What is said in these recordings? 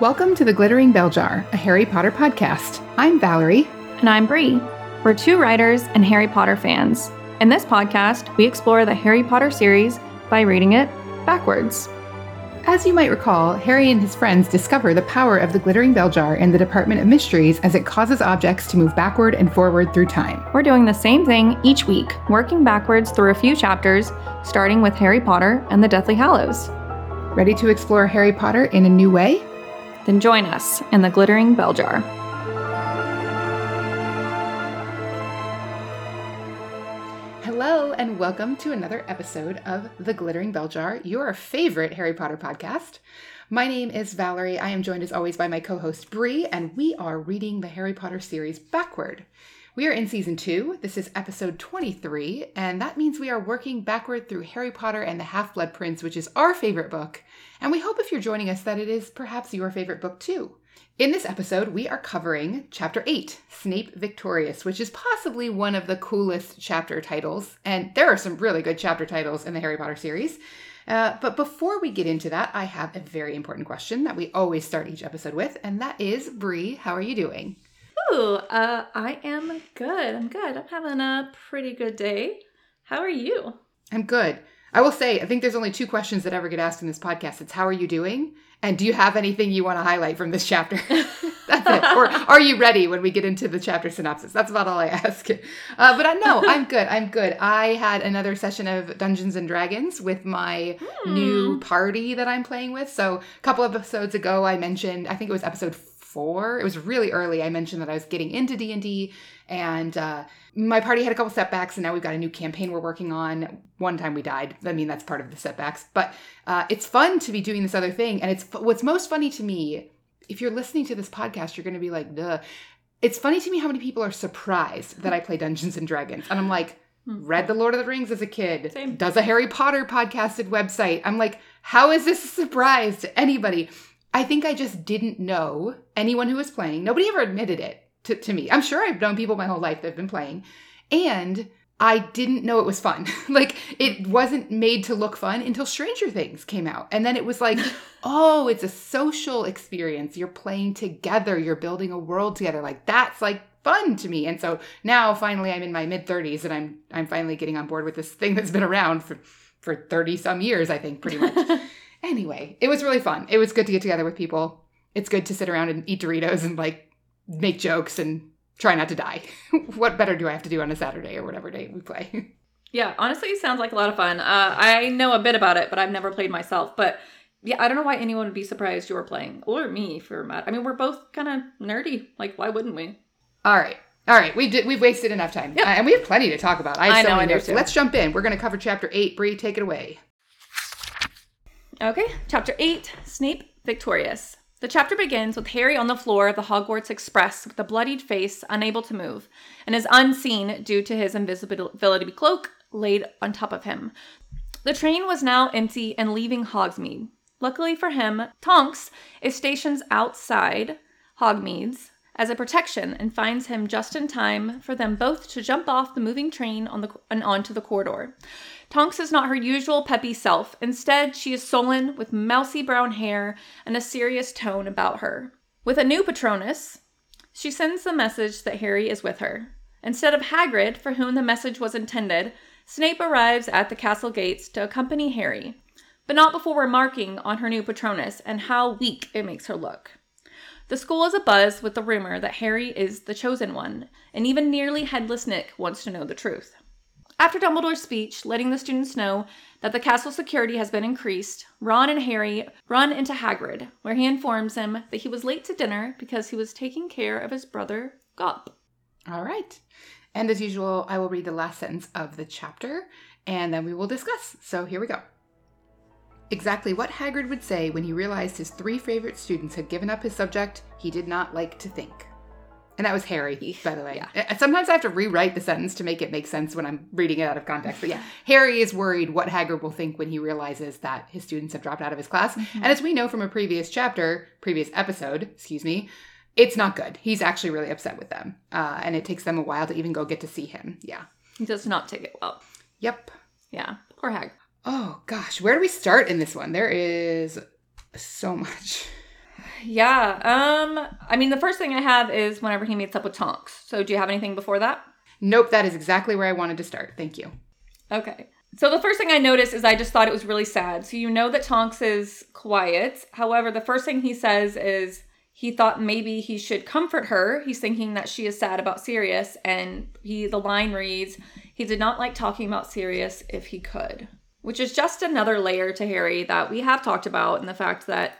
Welcome to the Glittering Bell Jar, a Harry Potter podcast. I'm Valerie. And I'm Bree. We're two writers and Harry Potter fans. In this podcast, we explore the Harry Potter series by reading it backwards. As you might recall, Harry and his friends discover the power of the glittering bell jar in the Department of Mysteries as it causes objects to move backward and forward through time. We're doing the same thing each week, working backwards through a few chapters, starting with Harry Potter and the Deathly Hallows. Ready to explore Harry Potter in a new way? Then join us in the glittering bell jar. Hello, and welcome to another episode of The Glittering Bell Jar, your favorite Harry Potter podcast. My name is Valerie. I am joined as always by my co host Bree, and we are reading the Harry Potter series backward. We are in season two. This is episode 23, and that means we are working backward through Harry Potter and the Half Blood Prince, which is our favorite book. And we hope if you're joining us that it is perhaps your favorite book too. In this episode, we are covering Chapter 8, Snape Victorious, which is possibly one of the coolest chapter titles. And there are some really good chapter titles in the Harry Potter series. Uh, but before we get into that, I have a very important question that we always start each episode with, and that is Bree, how are you doing? Ooh, uh, I am good. I'm good. I'm having a pretty good day. How are you? I'm good. I will say, I think there's only two questions that ever get asked in this podcast. It's how are you doing? And do you have anything you want to highlight from this chapter? That's it. Or are you ready when we get into the chapter synopsis? That's about all I ask. Uh, but I know I'm good. I'm good. I had another session of Dungeons and Dragons with my Hmm. new party that I'm playing with. So a couple episodes ago, I mentioned, I think it was episode four. It was really early. I mentioned that I was getting into D and D, and uh, my party had a couple setbacks, and now we've got a new campaign we're working on. One time we died. I mean, that's part of the setbacks, but uh, it's fun to be doing this other thing. And it's what's most funny to me. If you're listening to this podcast, you're going to be like, "Duh." It's funny to me how many people are surprised that I play Dungeons and Dragons, and I'm like. Read The Lord of the Rings as a kid. Same. Does a Harry Potter podcasted website. I'm like, how is this a surprise to anybody? I think I just didn't know anyone who was playing. Nobody ever admitted it to, to me. I'm sure I've known people my whole life that have been playing. And I didn't know it was fun. like, it wasn't made to look fun until Stranger Things came out. And then it was like, oh, it's a social experience. You're playing together, you're building a world together. Like, that's like fun to me. And so now finally I'm in my mid 30s and I'm I'm finally getting on board with this thing that's been around for for 30 some years, I think, pretty much. Anyway, it was really fun. It was good to get together with people. It's good to sit around and eat Doritos and like make jokes and try not to die. what better do I have to do on a Saturday or whatever day we play? Yeah, honestly, it sounds like a lot of fun. Uh, I know a bit about it, but I've never played myself. But yeah, I don't know why anyone would be surprised you were playing, or me for matter. I mean, we're both kind of nerdy. Like, why wouldn't we? All right. All right, we did. We've wasted enough time, Yep. Uh, and we have plenty to talk about. I, have I so know, I do. Let's jump in. We're going to cover chapter eight. Bree, take it away. Okay, chapter 8 Snape Victorious. The chapter begins with Harry on the floor of the Hogwarts Express with a bloodied face, unable to move, and is unseen due to his invisibility cloak laid on top of him. The train was now empty and leaving Hogsmeade. Luckily for him, Tonks is stationed outside Hogsmeade's as a protection and finds him just in time for them both to jump off the moving train on the and onto the corridor. Tonks is not her usual peppy self. Instead, she is sullen with mousy brown hair and a serious tone about her. With a new Patronus, she sends the message that Harry is with her. Instead of Hagrid, for whom the message was intended, Snape arrives at the castle gates to accompany Harry, but not before remarking on her new Patronus and how weak it makes her look. The school is abuzz with the rumor that Harry is the chosen one, and even nearly headless Nick wants to know the truth. After Dumbledore's speech, letting the students know that the castle security has been increased, Ron and Harry run into Hagrid, where he informs him that he was late to dinner because he was taking care of his brother, Grawp. All right. And as usual, I will read the last sentence of the chapter and then we will discuss. So here we go. Exactly what Hagrid would say when he realized his three favorite students had given up his subject he did not like to think. And that was Harry, by the way. Uh, Sometimes I have to rewrite the sentence to make it make sense when I'm reading it out of context. But yeah, Harry is worried what Hagrid will think when he realizes that his students have dropped out of his class. And as we know from a previous chapter, previous episode, excuse me, it's not good. He's actually really upset with them. Uh, and it takes them a while to even go get to see him. Yeah. He does not take it well. Yep. Yeah, poor Hag. Oh gosh, where do we start in this one? There is so much. Yeah. Um. I mean, the first thing I have is whenever he meets up with Tonks. So, do you have anything before that? Nope, that is exactly where I wanted to start. Thank you. Okay. So the first thing I noticed is I just thought it was really sad. So you know that Tonks is quiet. However, the first thing he says is he thought maybe he should comfort her. He's thinking that she is sad about Sirius, and he the line reads, he did not like talking about Sirius if he could. Which is just another layer to Harry that we have talked about, and the fact that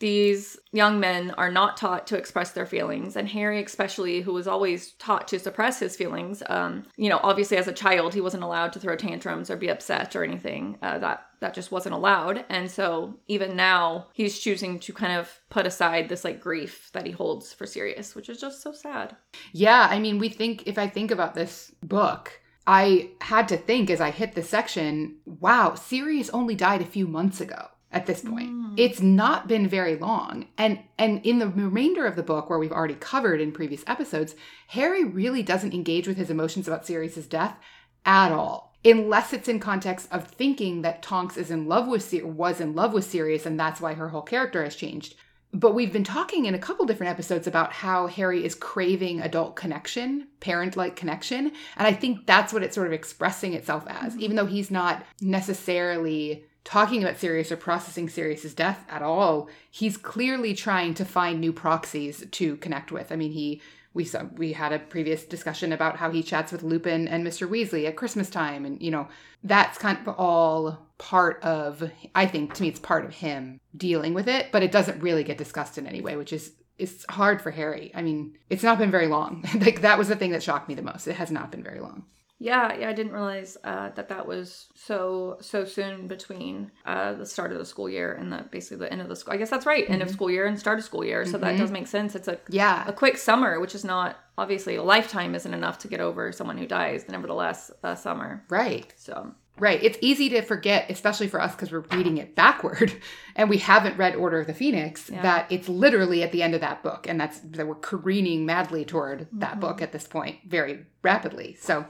these young men are not taught to express their feelings and harry especially who was always taught to suppress his feelings um, you know obviously as a child he wasn't allowed to throw tantrums or be upset or anything uh, that that just wasn't allowed. And so even now he's choosing to kind of put aside this like grief that he holds for sirius which is just so sad. Yeah i mean we think if i think about this book i had to think as i hit the section wow sirius only died a few months ago at this point. Mm. It's not been very long. And and in the remainder of the book where we've already covered in previous episodes, Harry really doesn't engage with his emotions about Sirius's death at all. Unless it's in context of thinking that Tonks is in love with Sir- was in love with Sirius and that's why her whole character has changed. But we've been talking in a couple different episodes about how Harry is craving adult connection, parent like connection. And I think that's what it's sort of expressing itself as, mm-hmm. even though he's not necessarily talking about Sirius or processing Sirius's death at all. He's clearly trying to find new proxies to connect with. I mean, he we saw we had a previous discussion about how he chats with Lupin and Mr. Weasley at Christmas time, and you know that's kind of all part of. I think to me, it's part of him dealing with it, but it doesn't really get discussed in any way, which is it's hard for Harry. I mean, it's not been very long. like that was the thing that shocked me the most. It has not been very long. Yeah, yeah, I didn't realize uh, that that was so so soon between uh, the start of the school year and the basically the end of the school. I guess that's right, mm-hmm. end of mm-hmm. school year and start of school year. So mm-hmm. that does make sense. It's a yeah a quick summer, which is not obviously a lifetime isn't enough to get over someone who dies. Nevertheless, a summer. Right. So Right. It's easy to forget, especially for us because we're reading it backward and we haven't read Order of the Phoenix, yeah. that it's literally at the end of that book. And that's that we're careening madly toward that mm-hmm. book at this point very rapidly. So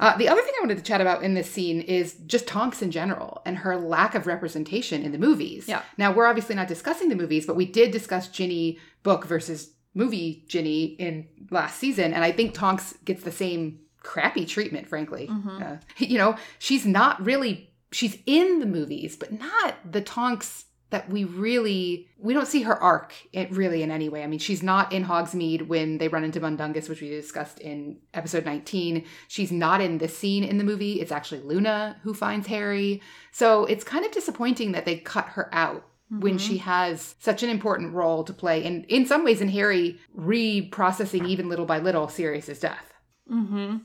uh, the other thing I wanted to chat about in this scene is just Tonks in general and her lack of representation in the movies. Yeah. Now, we're obviously not discussing the movies, but we did discuss Ginny book versus movie Ginny in last season. And I think Tonks gets the same crappy treatment, frankly. Mm-hmm. Uh, you know, she's not really, she's in the movies, but not the Tonks that we really we don't see her arc it really in any way. I mean, she's not in Hogsmeade when they run into Mundungus, which we discussed in episode 19. She's not in this scene in the movie. It's actually Luna who finds Harry. So it's kind of disappointing that they cut her out mm-hmm. when she has such an important role to play and in some ways in Harry reprocessing even little by little Sirius's death. Mm-hmm.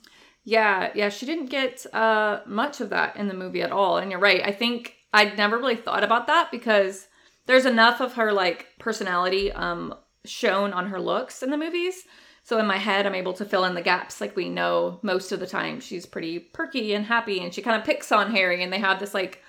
Yeah, yeah, she didn't get uh much of that in the movie at all. And you're right. I think I'd never really thought about that because there's enough of her like personality um shown on her looks in the movies. So in my head, I'm able to fill in the gaps. Like we know most of the time she's pretty perky and happy, and she kind of picks on Harry, and they have this like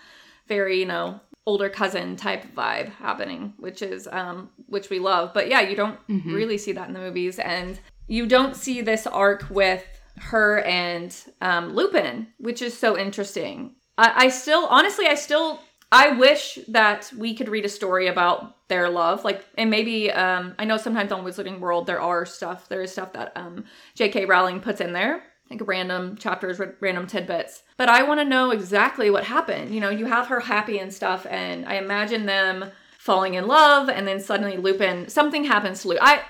very you know older cousin type vibe happening, which is um which we love. But yeah, you don't mm-hmm. really see that in the movies, and you don't see this arc with her and um, Lupin, which is so interesting. I, I still, honestly, I still, I wish that we could read a story about their love. Like, and maybe, um, I know sometimes on Wizarding World there are stuff, there is stuff that um, J.K. Rowling puts in there like random chapters, random tidbits. But I want to know exactly what happened. You know, you have her happy and stuff, and I imagine them falling in love, and then suddenly Lupin, something happens to Lupin. I,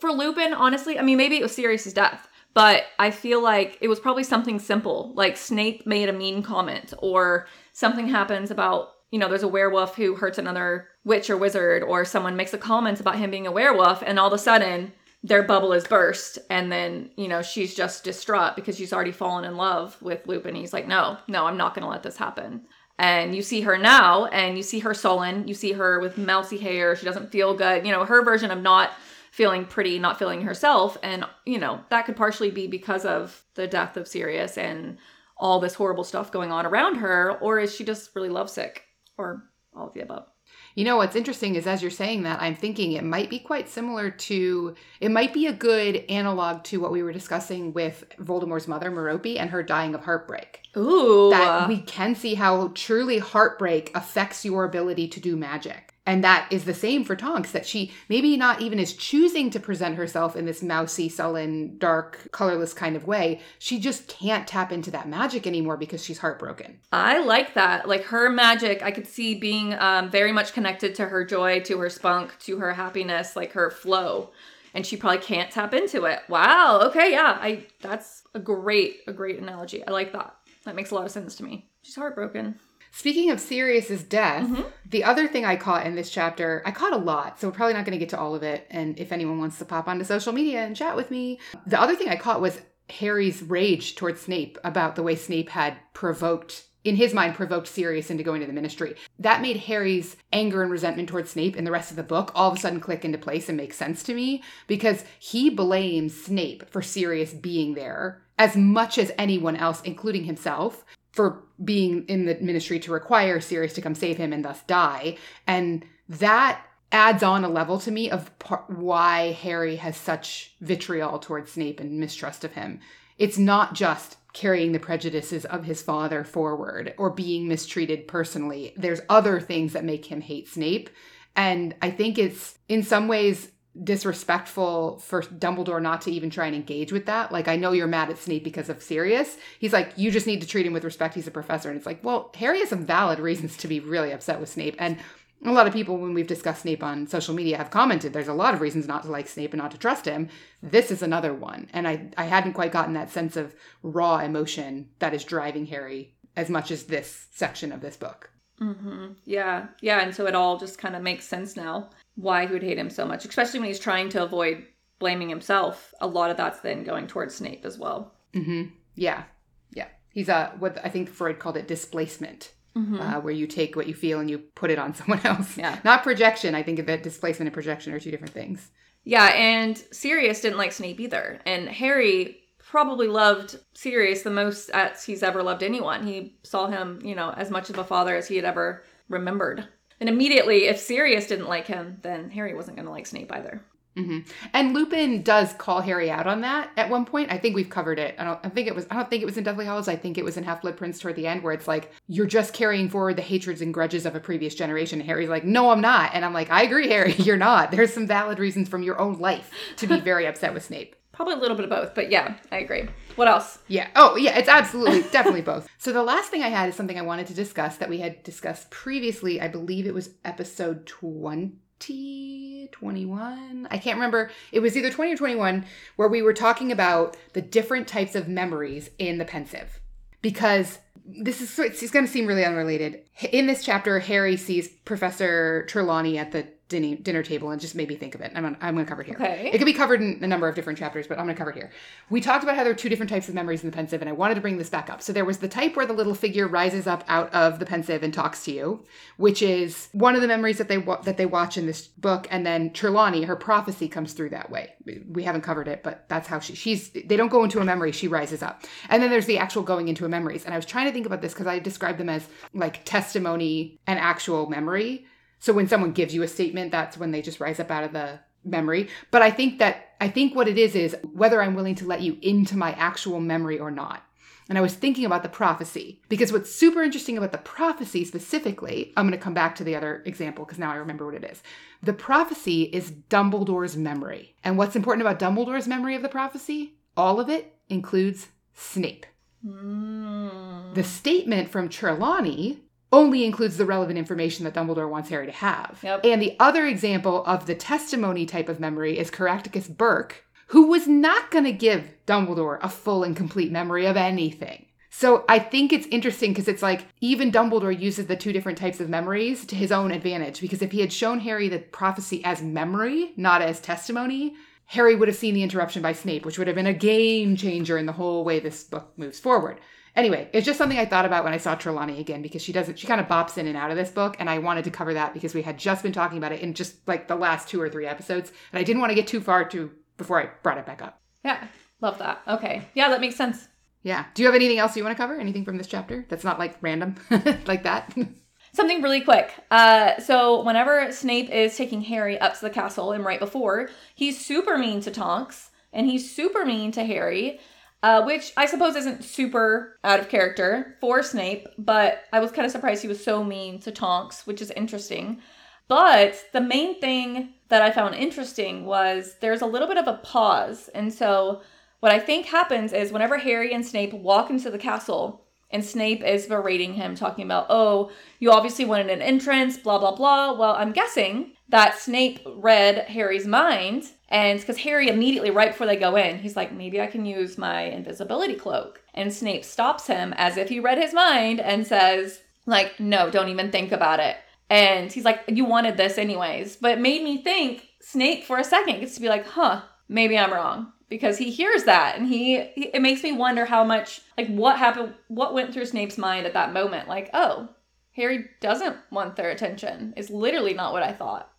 for Lupin, honestly, I mean, maybe it was Sirius's death. But I feel like it was probably something simple, like Snape made a mean comment, or something happens about, you know, there's a werewolf who hurts another witch or wizard, or someone makes a comment about him being a werewolf, and all of a sudden their bubble is burst, and then, you know, she's just distraught because she's already fallen in love with Lupin. He's like, no, no, I'm not gonna let this happen. And you see her now, and you see her sullen, you see her with mousy hair, she doesn't feel good, you know, her version of not feeling pretty, not feeling herself. And, you know, that could partially be because of the death of Sirius and all this horrible stuff going on around her. Or is she just really lovesick? Or all of the above? You know, what's interesting is as you're saying that, I'm thinking it might be quite similar to, it might be a good analog to what we were discussing with Voldemort's mother, Merope, and her dying of heartbreak. Ooh. That we can see how truly heartbreak affects your ability to do magic And that is the same for Tonks, that she maybe not even is choosing to present herself in this mousy, sullen, dark, colorless kind of way. She just can't tap into that magic anymore because she's heartbroken. I like that. Like her magic, I could see being um, very much connected to her joy, to her spunk, to her happiness, like her flow. And she probably can't tap into it. Wow. Okay. Yeah. I. That's a great, a great analogy. I like that. That makes a lot of sense to me. She's heartbroken. Speaking of Sirius's death, mm-hmm. the other thing I caught in this chapter, I caught a lot, so we're probably not going to get to all of it. And if anyone wants to pop onto social media and chat with me, the other thing I caught was Harry's rage towards Snape about the way Snape had provoked, in his mind, provoked Sirius into going to the ministry. That made Harry's anger and resentment towards Snape in the rest of the book all of a sudden click into place and make sense to me because he blames Snape for Sirius being there as much as anyone else, including himself, for being in the ministry to require Sirius to come save him and thus die. And that adds on a level to me of par- why Harry has such vitriol towards Snape and mistrust of him. It's not just carrying the prejudices of his father forward or being mistreated personally. There's other things that make him hate Snape. And I think it's in some ways disrespectful for Dumbledore not to even try and engage with that. Like, I know you're mad at Snape because of Sirius. He's like, you just need to treat him with respect. He's a professor. And it's like, well, Harry has some valid reasons to be really upset with Snape. And a lot of people, when we've discussed Snape on social media, have commented there's a lot of reasons not to like Snape and not to trust him. This is another one. And I, I hadn't quite gotten that sense of raw emotion that is driving Harry as much as this section of this book. Mm-hmm. Yeah, yeah, and so it all just kind of makes sense now why he would hate him so much, especially when he's trying to avoid blaming himself. A lot of that's then going towards Snape as well. Mm-hmm. Yeah, yeah. He's a what I think Freud called it displacement, uh, where you take what you feel and you put it on someone else. Yeah. not projection. I think that displacement and projection are two different things. Yeah, and Sirius didn't like Snape either, and Harry probably loved Sirius the most as he's ever loved anyone. He saw him, you know, as much of a father as he had ever remembered. And immediately, if Sirius didn't like him, then Harry wasn't going to like Snape either. hmm And Lupin does call Harry out on that at one point. I think we've covered it. I don't. I think it was. I don't think it was in Deathly Hallows. I think it was in Half Blood Prince toward the end, where it's like you're just carrying forward the hatreds and grudges of a previous generation. And Harry's like, no, I'm not. And I'm like, I agree, Harry. You're not. There's some valid reasons from your own life to be very upset with Snape. Probably a little bit of both, but yeah, I agree. What else? Yeah. Oh, yeah. It's absolutely, definitely both. So the last thing I had is something I wanted to discuss that we had discussed previously. I believe it was episode 20, 21. I can't remember. It was either 20 or 21 where we were talking about the different types of memories in the Pensieve. Because this is, it's going to seem really unrelated. In this chapter, Harry sees Professor Trelawney at the dinner, dinner table and just made me think of it. I'm, gonna- I'm going to cover it here. Okay. It could be covered in a number of different chapters, but I'm going to cover it here. We talked about how there are two different types of memories in the Pensieve, and I wanted to bring this back up. So there was the type where the little figure rises up out of the Pensieve and talks to you, which is one of the memories that they wa- that they watch in this book, and then Trelawney, her prophecy comes through that way. We- We haven't covered it, but that's how she she's. They don't go into a memory; she rises up, and then there's the actual going into a memories. And I was trying to think about this because I described them as like testimony and actual memory. So when someone gives you a statement, that's when they just rise up out of the memory. But I think that I think what it is is whether I'm willing to let you into my actual memory or not. And I was thinking about the prophecy because what's super interesting about the prophecy specifically, I'm going to come back to the other example because now I remember what it is. The prophecy is Dumbledore's memory. And what's important about Dumbledore's memory of the prophecy? All of it includes Snape. Mm. The statement from Trelawney only includes the relevant information that Dumbledore wants Harry to have. Yep. And the other example of the testimony type of memory is Caractacus Burke, who was not going to give Dumbledore a full and complete memory of anything. So I think it's interesting because it's like even Dumbledore uses the two different types of memories to his own advantage. Because if he had shown Harry the prophecy as memory, not as testimony, Harry would have seen the interruption by Snape, which would have been a game changer in the whole way this book moves forward. Anyway, it's just something I thought about when I saw Trelawney again because she doesn't, she kind of bops in and out of this book. And I wanted to cover that because we had just been talking about it in just like the last two or three episodes. And I didn't want to get too far to before I brought it back up. Yeah, love that. Okay. Yeah, that makes sense. Yeah. Do you have anything else you want to cover? Anything from this chapter that's not like random like that? Something really quick. Uh, so whenever Snape is taking Harry up to the castle, and right before, he's super mean to Tonks, and he's super mean to Harry, uh, which I suppose isn't super out of character for Snape, but I was kind of surprised he was so mean to Tonks, which is interesting. But the main thing that I found interesting was there's a little bit of a pause. And so what I think happens is whenever Harry and Snape walk into the castle, and Snape is berating him, talking about, oh, you obviously wanted an entrance, blah, blah, blah. Well, I'm guessing that Snape read Harry's mind. And because Harry immediately, right before they go in, he's like, maybe I can use my invisibility cloak. And Snape stops him as if he read his mind and says, like, no, don't even think about it. And he's like, you wanted this anyways. But it made me think Snape for a second gets to be like, huh, maybe I'm wrong because he hears that and he, he, it makes me wonder how much like what happened what went through Snape's mind at that moment. Like oh Harry doesn't want their attention is literally not what I thought.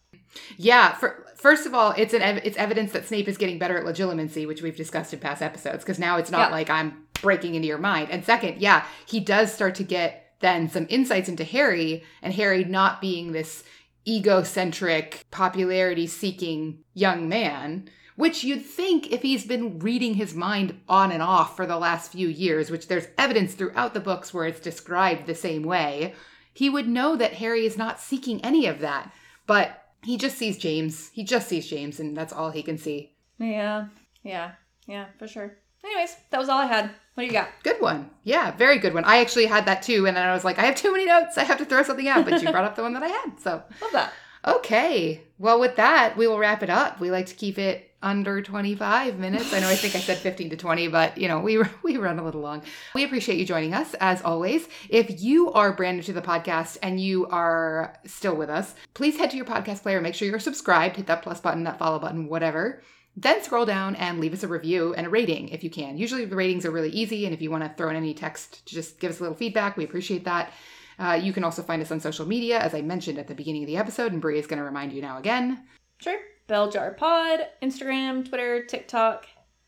Yeah for, first of all it's an ev- it's evidence that Snape is getting better at legilimency which we've discussed in past episodes because now it's not yeah. like I'm breaking into your mind. And second yeah he does start to get then some insights into Harry and Harry not being this egocentric popularity seeking young man which you'd think if he's been reading his mind on and off for the last few years, which there's evidence throughout the books where it's described the same way, he would know that Harry is not seeking any of that. But he just sees James. He just sees James, and that's all he can see. Yeah, yeah, yeah, for sure. Anyways, that was all I had. What do you got? Good one. Yeah, very good one. I actually had that too, and then I was like, I have too many notes. I have to throw something out. But you brought up the one that I had, so love that. Okay. Well, with that, we will wrap it up. We like to keep it under 25 minutes. I know I think I said 15 to 20, but you know, we we run a little long. We appreciate you joining us as always. If you are brand new to the podcast and you are still with us, please head to your podcast player, make sure you're subscribed, hit that plus button, that follow button, whatever. Then scroll down and leave us a review and a rating if you can. Usually the ratings are really easy, and if you want to throw in any text, just give us a little feedback. We appreciate that. Uh, you can also find us on social media, as I mentioned at the beginning of the episode, and Bree is going to remind you now again. Sure. Bell Jar Pod, Instagram, Twitter, TikTok.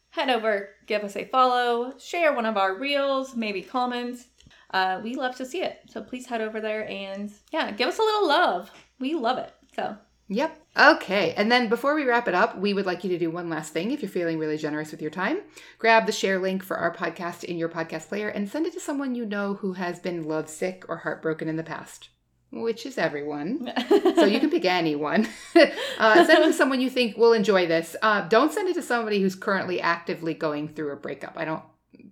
Head over, give us a follow, share one of our reels, maybe comments. Uh, we love to see it. So please head over there and yeah, give us a little love. We love it. So Yep. Okay. And then before we wrap it up, we would like you to do one last thing if you're feeling really generous with your time. Grab the share link for our podcast in your podcast player and send it to someone you know who has been lovesick or heartbroken in the past, which is everyone. so you can pick anyone. uh, send it to someone you think will enjoy this. Uh, don't send it to somebody who's currently actively going through a breakup. I don't.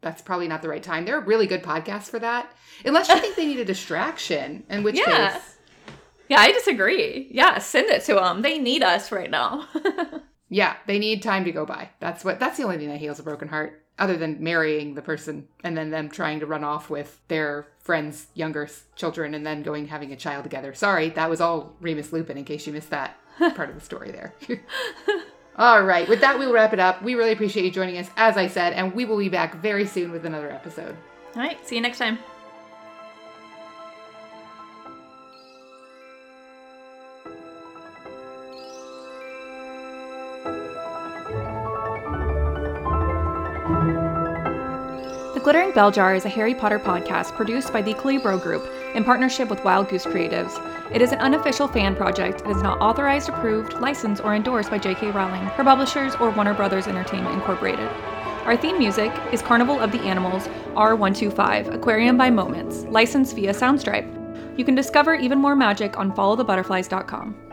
That's probably not the right time. There are really good podcasts for that, unless you think they need a distraction. In which yeah. case, yeah, I disagree. Yeah, send it to them. They need us right now. yeah, they need time to go by. That's what. That's the only thing that heals a broken heart, other than marrying the person and then them trying to run off with their friends' younger children and then going having a child together. Sorry, that was all Remus Lupin. In case you missed that part of the story there. all right, with that, we'll wrap it up. We really appreciate you joining us, as I said, and we will be back very soon with another episode. All right, see you next time. Glittering Bell Jar is a Harry Potter podcast produced by the Calibro Group in partnership with Wild Goose Creatives. It is an unofficial fan project and is not authorized, approved, licensed, or endorsed by J.K. Rowling, her publishers, or Warner Brothers Entertainment Incorporated. Our theme music is Carnival of the Animals R125 Aquarium by Moments, licensed via Soundstripe. You can discover even more magic on followthebutterflies.com.